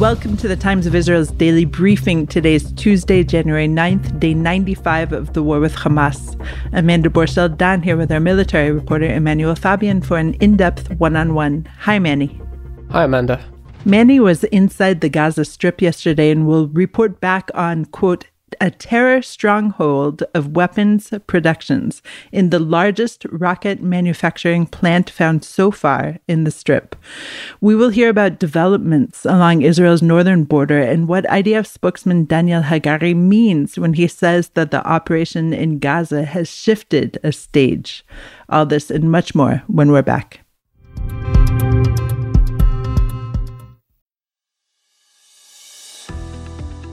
Welcome to the Times of Israel's daily briefing. Today is Tuesday, January 9th, day 95 of the war with Hamas. Amanda Borschel Dan here with our military reporter Emanuel Fabian for an in depth one on one. Hi, Manny. Hi, Amanda. Manny was inside the Gaza Strip yesterday and will report back on, quote, a terror stronghold of weapons productions in the largest rocket manufacturing plant found so far in the Strip. We will hear about developments along Israel's northern border and what IDF spokesman Daniel Hagari means when he says that the operation in Gaza has shifted a stage. All this and much more when we're back.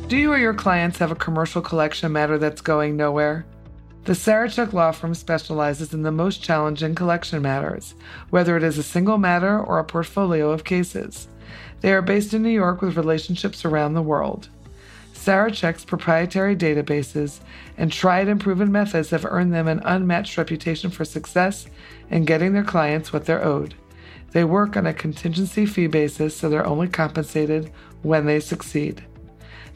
Do you or your clients have a commercial collection matter that's going nowhere? The Sarachek Law Firm specializes in the most challenging collection matters, whether it is a single matter or a portfolio of cases. They are based in New York with relationships around the world. Sarachek's proprietary databases and tried and proven methods have earned them an unmatched reputation for success in getting their clients what they're owed. They work on a contingency fee basis, so they're only compensated when they succeed.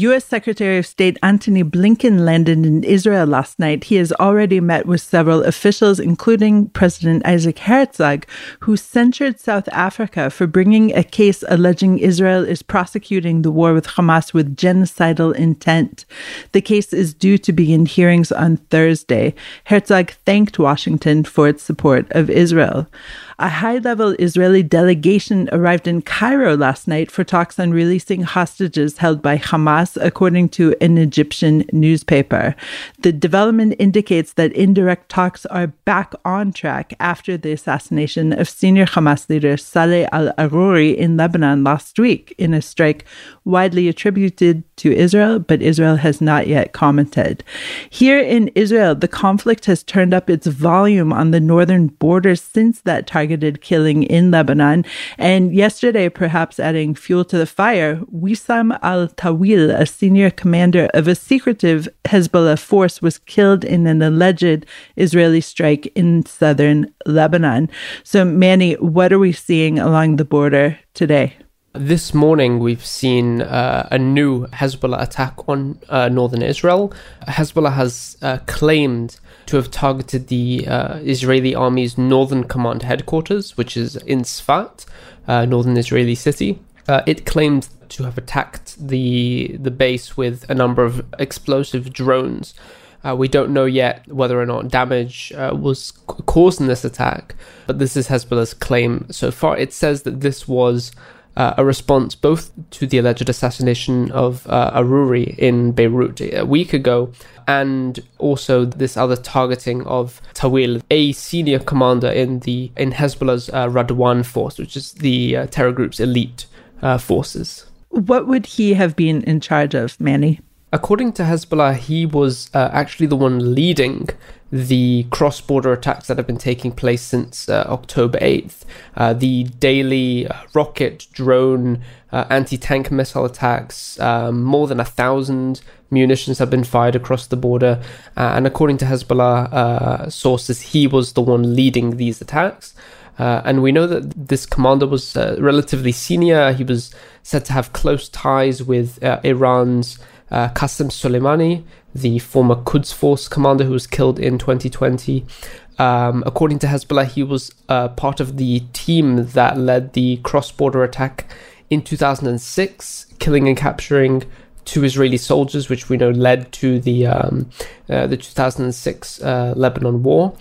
U.S. Secretary of State Antony Blinken landed in Israel last night. He has already met with several officials, including President Isaac Herzog, who censured South Africa for bringing a case alleging Israel is prosecuting the war with Hamas with genocidal intent. The case is due to begin hearings on Thursday. Herzog thanked Washington for its support of Israel. A high level Israeli delegation arrived in Cairo last night for talks on releasing hostages held by Hamas, according to an Egyptian newspaper. The development indicates that indirect talks are back on track after the assassination of senior Hamas leader Saleh al Arouri in Lebanon last week in a strike widely attributed to Israel, but Israel has not yet commented. Here in Israel, the conflict has turned up its volume on the northern border since that targeted killing in Lebanon. And yesterday, perhaps adding fuel to the fire, Wissam al Tawil, a senior commander of a secretive Hezbollah force, was killed in an alleged Israeli strike in southern Lebanon. So, Manny, what are we seeing along the border today? This morning, we've seen uh, a new Hezbollah attack on uh, northern Israel. Hezbollah has uh, claimed to have targeted the uh, Israeli army's northern command headquarters, which is in Sfat, uh, northern Israeli city. Uh, it claimed to have attacked the the base with a number of explosive drones. we don't know yet whether or not damage was caused in this attack, but this is Hezbollah's claim so far. It says that this was uh, a response both to the alleged assassination of uh, Arouri in Beirut a week ago and also this other targeting of Tawil, a senior commander in the in Hezbollah's uh, Radwan force, which is the uh, terror group's elite uh, forces. What would he have been in charge of, Manny? According to Hezbollah, he was uh, actually the one leading the cross border attacks that have been taking place since uh, October 8th. Uh, the daily uh, rocket, drone, uh, anti tank missile attacks, um, more than a thousand munitions have been fired across the border. Uh, and according to Hezbollah uh, sources, he was the one leading these attacks. and we know that this commander was relatively senior. He was said to have close ties with Iran's uh, Soleimani, the former Quds Force commander who was killed in 2020. Um, according to Hezbollah, he was uh, part of the team that led the cross border attack in 2006, killing and capturing two Israeli soldiers, which we know led to the um, uh, the 2006 uh, Lebanon war.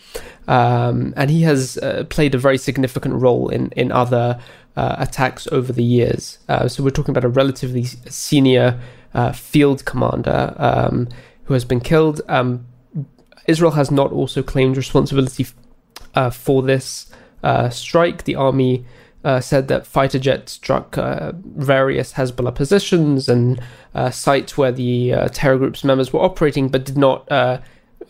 Um, and he has uh, played a very significant role in in other uh, attacks over the years. Uh, so we're talking about a relatively senior uh, field commander um, who has been killed. Um, Israel has not also claimed responsibility uh, for this uh, strike. The army uh, said that fighter jets struck uh, various Hezbollah positions and sites where the terror group's members were operating, but did not uh,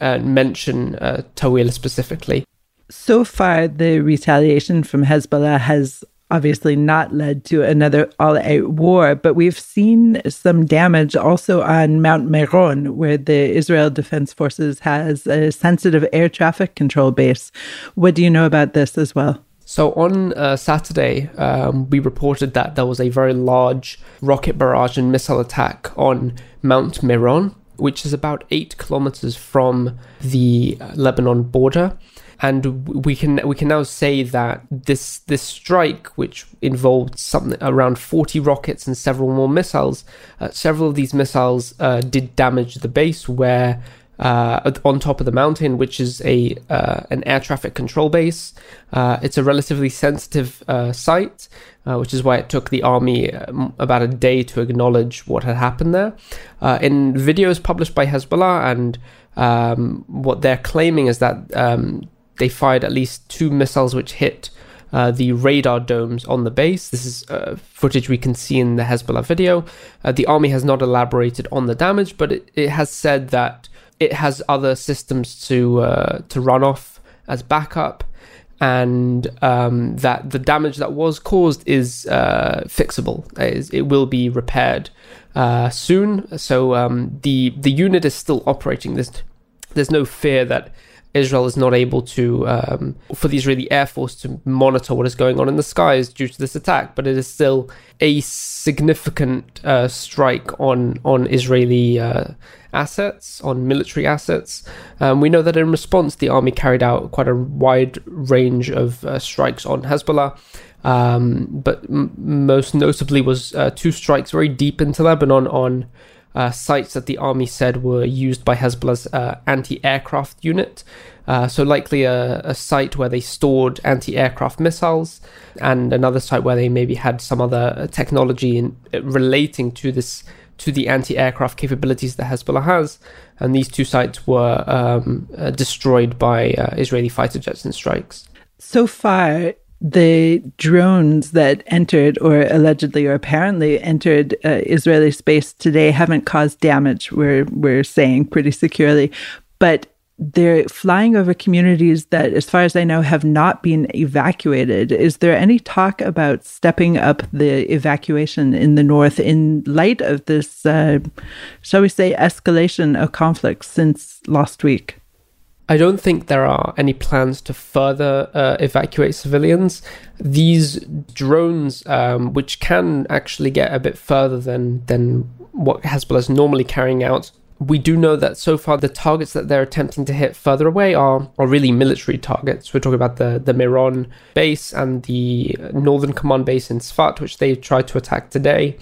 uh, mention Tawil specifically. So far, the retaliation from Hezbollah has obviously not led to another all out war, but we've seen some damage also on Mount Meron, where the Israel Defense Forces has a sensitive air traffic control base. What do you know about this as well? So on uh, Saturday, um, we reported that there was a very large rocket barrage and missile attack on Mount Meron, which is about eight kilometers from the uh, Lebanon border. And we can we can now say that this this strike, which involved something around 40 rockets and several more missiles, uh, several of these missiles uh, did damage the base where uh, on top of the mountain, which is a uh, an air traffic control base. Uh, it's a relatively sensitive uh, site, uh, which is why it took the army um, about a day to acknowledge what had happened there. Uh, in videos published by Hezbollah, and um, what they're claiming is that um, they fired at least two missiles which hit. the radar domes on the base. This is footage we can see in the Hezbollah video. the army has not elaborated on the damage, but it, it has said that it has other systems to uh, to run off as backup, and um, that the damage that was caused is uh, fixable. it will be repaired uh, soon. So um, the the unit is still operating. There's there's no fear that Israel is not able to, um, for the Israeli Air Force to monitor what is going on in the skies due to this attack, but it is still a significant uh, strike on on Israeli uh, assets, on military assets. Um, we know that in response, the army carried out quite a wide range of uh, strikes on Hezbollah. Um, but m- most notably was uh, two strikes very deep into Lebanon on uh, sites that the army said were used by Hezbollah's uh, anti aircraft unit. Uh, so, likely a, a, site where they stored anti aircraft missiles, and another site where they maybe had some other technology in, relating to this to the anti aircraft capabilities that Hezbollah has. And these two sites were um, uh, destroyed by uh, Israeli fighter jets and strikes. So far, the drones that entered or allegedly or apparently entered uh, Israeli space today haven't caused damage. We're we're saying pretty securely, but they're flying over communities that, as far as I know, have not been evacuated. Is there any talk about stepping up the evacuation in the north in light of this, uh, shall we say, escalation of conflict since last week? I don't think there are any plans to further uh, evacuate civilians. These drones, um, which can actually get a bit further than than what Hezbollah is normally carrying out, we do know that so far the targets that they're attempting to hit further away are are really military targets. We're talking about the the Meron base and the Northern Command base in Sfat, which they tried to attack today.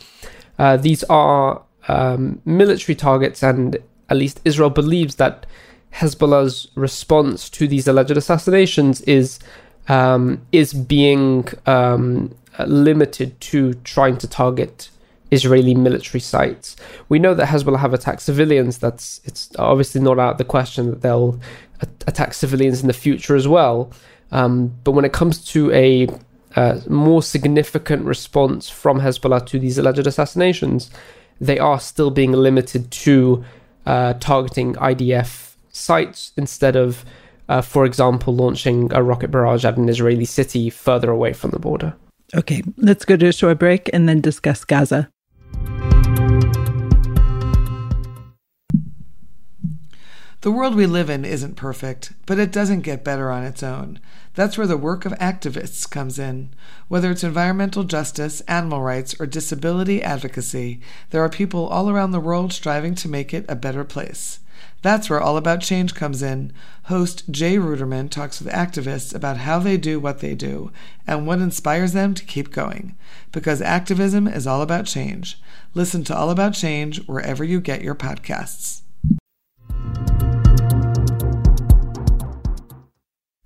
Uh, these are um, military targets, and at least Israel believes that Hezbollah's response to these alleged assassinations is um, is being um, limited to trying to target Israeli military sites. We know that Hezbollah have attacked civilians. That's it's obviously not out of the question that they'll attack civilians in the future as well. Um, but when it comes to a uh, more significant response from Hezbollah to these alleged assassinations, they are still being limited to uh, targeting IDF sites instead of, uh, for example, launching a rocket barrage at an Israeli city further away from the border. Okay, let's go to a short break and then discuss Gaza. The world we live in isn't perfect, but it doesn't get better on its own. That's where the work of activists comes in. Whether it's environmental justice, animal rights, or disability advocacy, there are people all around the world striving to make it a better place. That's where All About Change comes in. Host Jay Ruderman talks with activists about how they do what they do and what inspires them to keep going. Because activism is all about change. Listen to All About Change wherever you get your podcasts.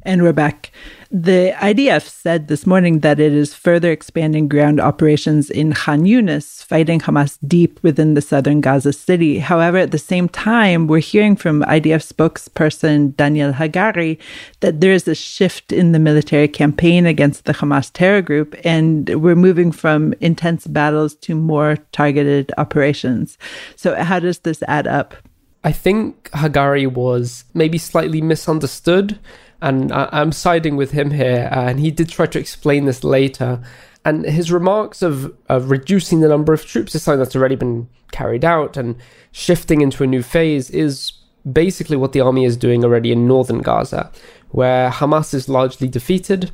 And we're back. The IDF said this morning that it is further expanding ground operations in Khan Younis, fighting Hamas deep within the southern Gaza city. However, at the same time, we're hearing from IDF spokesperson Daniel Hagari that there is a shift in the military campaign against the Hamas terror group, and we're moving from intense battles to more targeted operations. So, how does this add up? I think Hagari was maybe slightly misunderstood and I, am siding with him here. And he did try to explain this later. And his remarks of, of reducing the number of troops is something that's already been carried out, and shifting into a new phase is basically what the army is doing already in northern Gaza, where Hamas is largely defeated.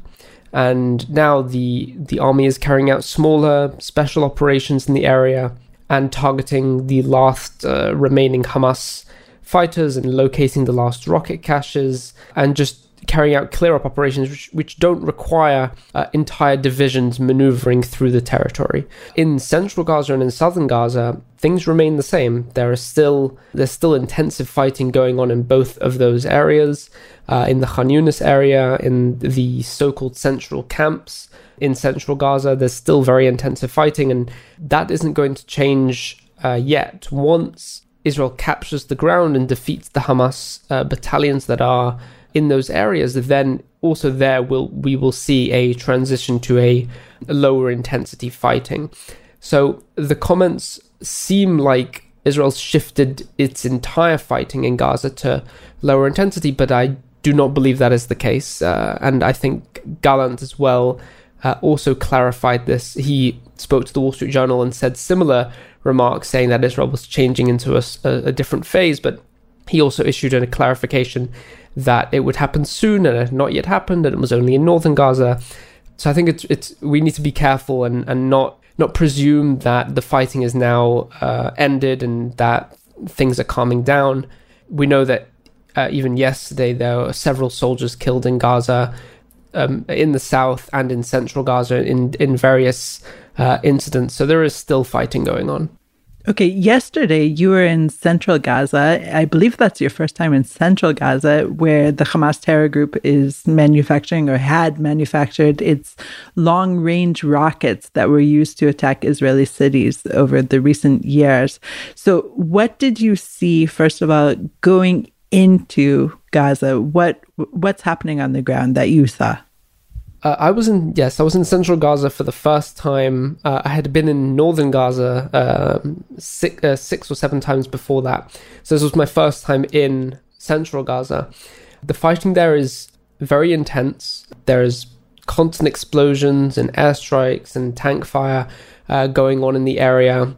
And now the the army is carrying out smaller special operations in the area and targeting the last uh, remaining Hamas fighters and locating the last rocket caches and just carrying out clear up operations which, which don't require uh, entire divisions maneuvering through the territory. In central Gaza and in southern Gaza, things remain the same. There is still there's still intensive fighting going on in both of those areas. Uh, in the Khan Younis area, in the so-called central camps in central Gaza, there's still very intensive fighting, and that isn't going to change uh, yet. Once Israel captures the ground and defeats the Hamas uh, battalions that are in those areas, then also there will we will see a transition to a lower intensity fighting. So the comments seem like Israel's shifted its entire fighting in Gaza to lower intensity, but I do not believe that is the case. Uh, and I think Gallant as well uh, also clarified this. He spoke to the Wall Street Journal and said similar remarks, saying that Israel was changing into a, a, a different phase, but he also issued a clarification that it would happen soon and it had not yet happened and it was only in northern Gaza. So I think it's it's we need to be careful and, and not not presume that the fighting is now uh, ended and that things are calming down. We know that uh, even yesterday there were several soldiers killed in Gaza, um, in the south and in central Gaza in in various uh, incidents. So there is still fighting going on. Okay, yesterday you were in central Gaza. I believe that's your first time in central Gaza, where the Hamas terror group is manufacturing or had manufactured its long range rockets that were used to attack Israeli cities over the recent years. So, what did you see, first of all, going into Gaza? What What's happening on the ground that you saw? Uh, I was in yes, I was in central Gaza for the first time. Uh, I had been in northern Gaza uh, six, uh, six or seven times before that, so this was my first time in central Gaza. The fighting there is very intense. There is constant explosions and airstrikes and tank fire uh, going on in the area.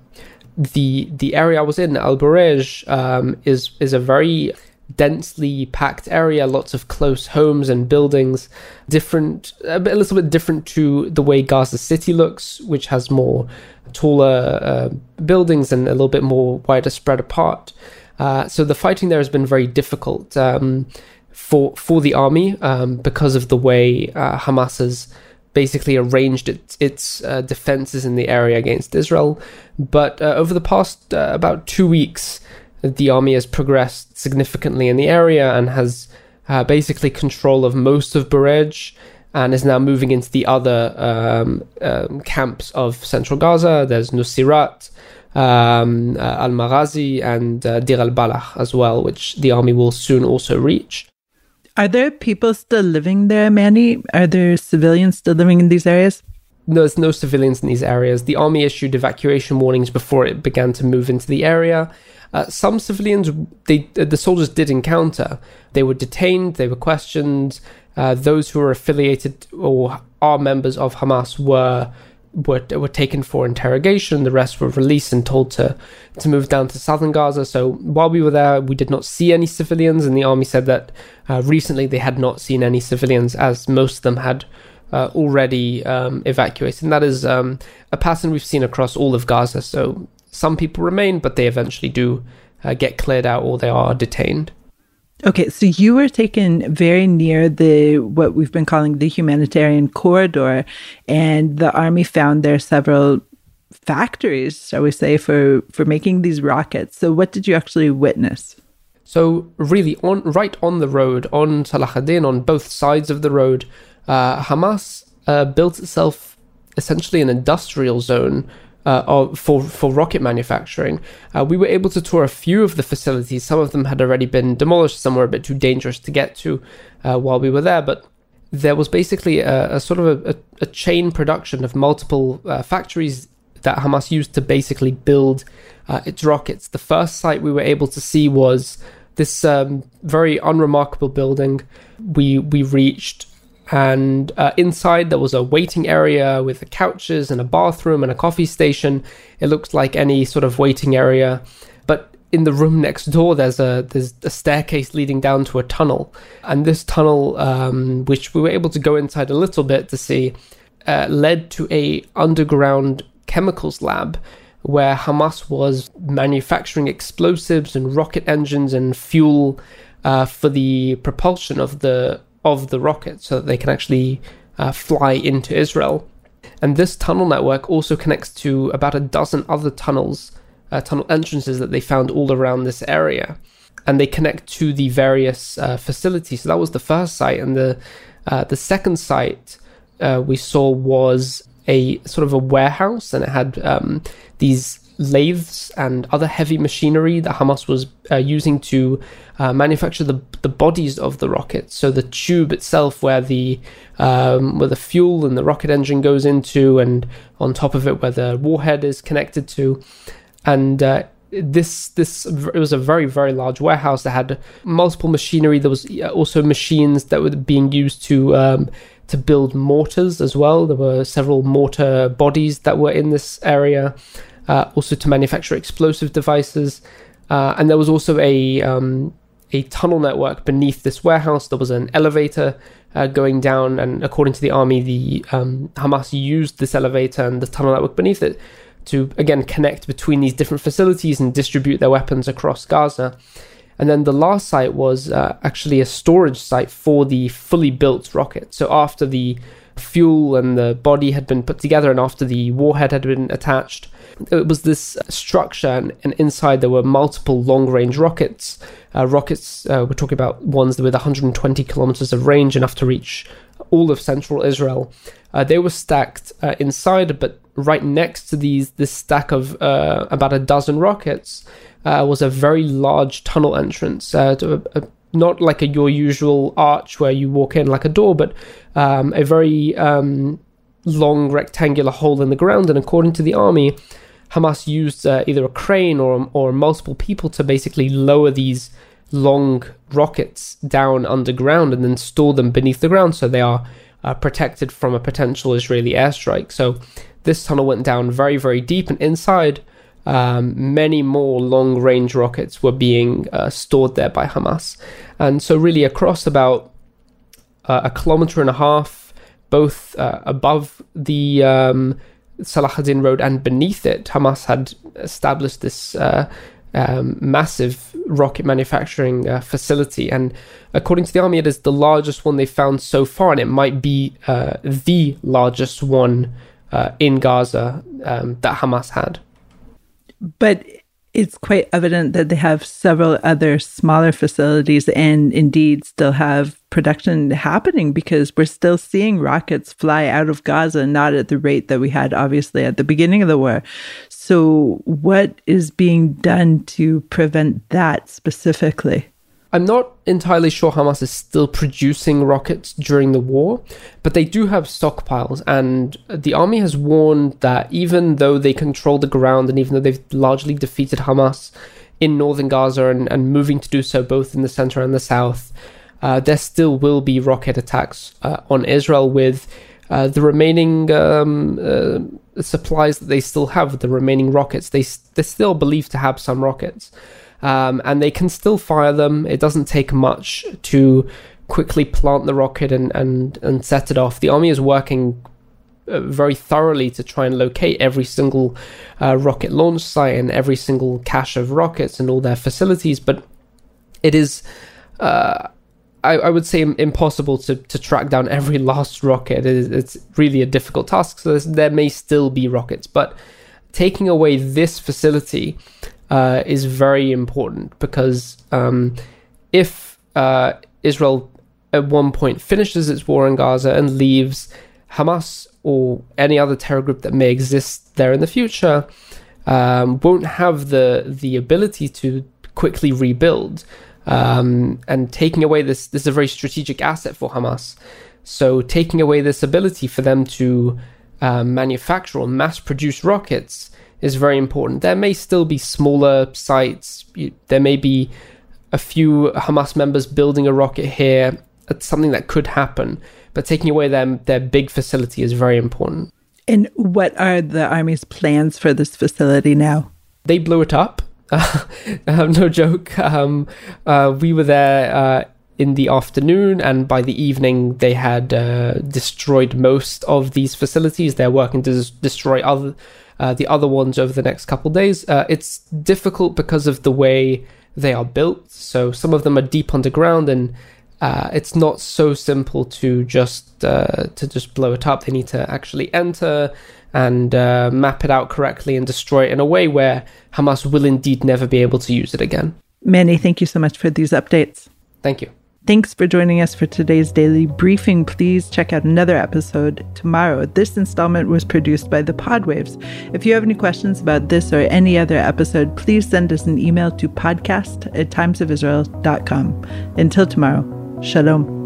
The the area I was in, Al Bureij, um, is is a very densely packed area, lots of close homes and buildings, different, a, bit, a little bit different to the way Gaza City looks, which has more taller uh, buildings and a little bit more wider spread apart. Uh, so the fighting there has been very difficult um, for for the army um, because of the way uh, Hamas has basically arranged its, its uh, defenses in the area against Israel. But uh, over the past uh, about two weeks, the army has progressed significantly in the area and has uh, basically control of most of Bureij and is now moving into the other um, um, camps of central Gaza. There's Nuseirat, um, uh, Al Maghazi, and uh, Deir al Balah as well, which the army will soon also reach. Are there people still living there, Manny? Are there civilians still living in these areas? There's no civilians in these areas. The army issued evacuation warnings before it began to move into the area. Uh, some civilians, they, the soldiers did encounter. They were detained, they were questioned. Uh, those who were affiliated or are members of Hamas were were were taken for interrogation. The rest were released and told to to move down to southern Gaza. So while we were there, we did not see any civilians, and the army said that uh, recently they had not seen any civilians, as most of them had. Uh, already um, evacuated, and that is um, a pattern we've seen across all of Gaza. So some people remain, but they eventually do uh, get cleared out or they are detained. Okay, so you were taken very near the what we've been calling the humanitarian corridor, and the army found there several factories, shall we say, for for making these rockets. So, what did you actually witness? So really, on right on the road, on Salahuddin, on both sides of the road, uh, Hamas uh, built itself essentially an industrial zone uh, for for rocket manufacturing. Uh, we were able to tour a few of the facilities. Some of them had already been demolished. Some were a bit too dangerous to get to uh, while we were there, but there was basically a, a sort of a, a, chain production of multiple uh, factories that Hamas used to basically build its rockets. The first site we were able to see was this um, very unremarkable building. We we reached, and uh, inside there was a waiting area with couches and a bathroom and a coffee station. It looked like any sort of waiting area, but in the room next door there's a there's a staircase leading down to a tunnel, and this tunnel, um, which we were able to go inside a little bit to see, uh, led to a underground chemicals lab where Hamas was manufacturing explosives and rocket engines and fuel uh, for the propulsion of the of the rocket, so that they can actually uh, fly into Israel. And this tunnel network also connects to about a dozen other tunnels, uh, tunnel entrances that they found all around this area, and they connect to the various uh, facilities. So that was the first site, and the uh, the second site uh, we saw was a sort of a warehouse, and it had um, these lathes and other heavy machinery that Hamas was uh, using to uh, manufacture the the bodies of the rockets. So the tube itself, where the um, where the fuel and the rocket engine goes into, and on top of it, where the warhead is connected to, and uh, this this it was a very very large warehouse that had multiple machinery. There was uh, also machines that were being used to um, to build mortars as well. There were several mortar bodies that were in this area, uh, also to manufacture explosive devices. Uh, and there was also a um, a tunnel network beneath this warehouse. There was an elevator uh, going down, and according to the army, the um, Hamas used this elevator and the tunnel network beneath it to again connect between these different facilities and distribute their weapons across Gaza. And then the last site was uh, actually a storage site for the fully built rocket. So after the fuel and the body had been put together and after the warhead had been attached, it was this structure, and, and inside there were multiple long range rockets. Uh, rockets, uh, we're talking about ones with 120 kilometers of range, enough to reach all of central Israel. Uh, they were stacked uh, inside, but right next to these, this stack of uh, about a dozen rockets, uh, was a very large tunnel entrance, uh, a, a, not like a, your usual arch where you walk in like a door, but um, a very um, long rectangular hole in the ground. And according to the army, Hamas used uh, either a crane or or multiple people to basically lower these long rockets down underground and then store them beneath the ground so they are uh, protected from a potential Israeli airstrike. So this tunnel went down very very deep, and inside um, many more long range rockets were being uh, stored there by Hamas. And so, really, across about uh, a kilometer and a half, both uh, above the um, Salahuddin Road and beneath it, Hamas had established this. Uh, um, massive rocket manufacturing uh, facility, and according to the army, it is the largest one they've found so far, and it might be uh, the largest one in Gaza um, that Hamas had. But it's quite evident that they have several other smaller facilities and indeed still have production happening because we're still seeing rockets fly out of Gaza, not at the rate that we had obviously at the beginning of the war. So, what is being done to prevent that specifically? I'm not entirely sure Hamas is still producing rockets during the war, but they do have stockpiles. And the army has warned that even though they control the ground and even though they've largely defeated Hamas in northern Gaza and, and moving to do so both in the center and the south, uh, there still will be rocket attacks uh, on Israel with uh, the remaining um, uh, supplies that they still have, the remaining rockets. They, they still believe to have some rockets um, and they can still fire them. It doesn't take much to quickly plant the rocket and, and, and set it off. The army is working uh, very thoroughly to try and locate every single uh, rocket launch site and every single cache of rockets and all their facilities, but it is. Uh, I, I, would say impossible to, to track down every last rocket. It is, it's really a difficult task. So there may still be rockets, but taking away this facility uh, is very important because um, if uh, Israel at one point finishes its war in Gaza and leaves Hamas or any other terror group that may exist there in the future, um, won't have the the ability to quickly rebuild. Um, and taking away this this is a very strategic asset for Hamas. So taking away this ability for them to uh, manufacture or mass produce rockets is very important. There may still be smaller sites. There may be a few Hamas members building a rocket here. It's something that could happen. But taking away their, their big facility is very important. And what are the Army's plans for this facility now? They blew it up. Uh, no joke. Um, uh, we were there uh, in the afternoon, and by the evening, they had uh, destroyed most of these facilities. They're working to des- destroy other uh, the other ones over the next couple days. Uh, it's difficult because of the way they are built. So some of them are deep underground, and uh, it's not so simple to just uh, to just blow it up. They need to actually enter and uh, map it out correctly and destroy it in a way where Hamas will indeed never be able to use it again. Manny, thank you so much for these updates. Thank you. Thanks for joining us for today's daily briefing. Please check out another episode tomorrow. This installment was produced by the Podwaves. If you have any questions about this or any other episode, please send us an email to podcast at timesofisrael.com. Until tomorrow, shalom.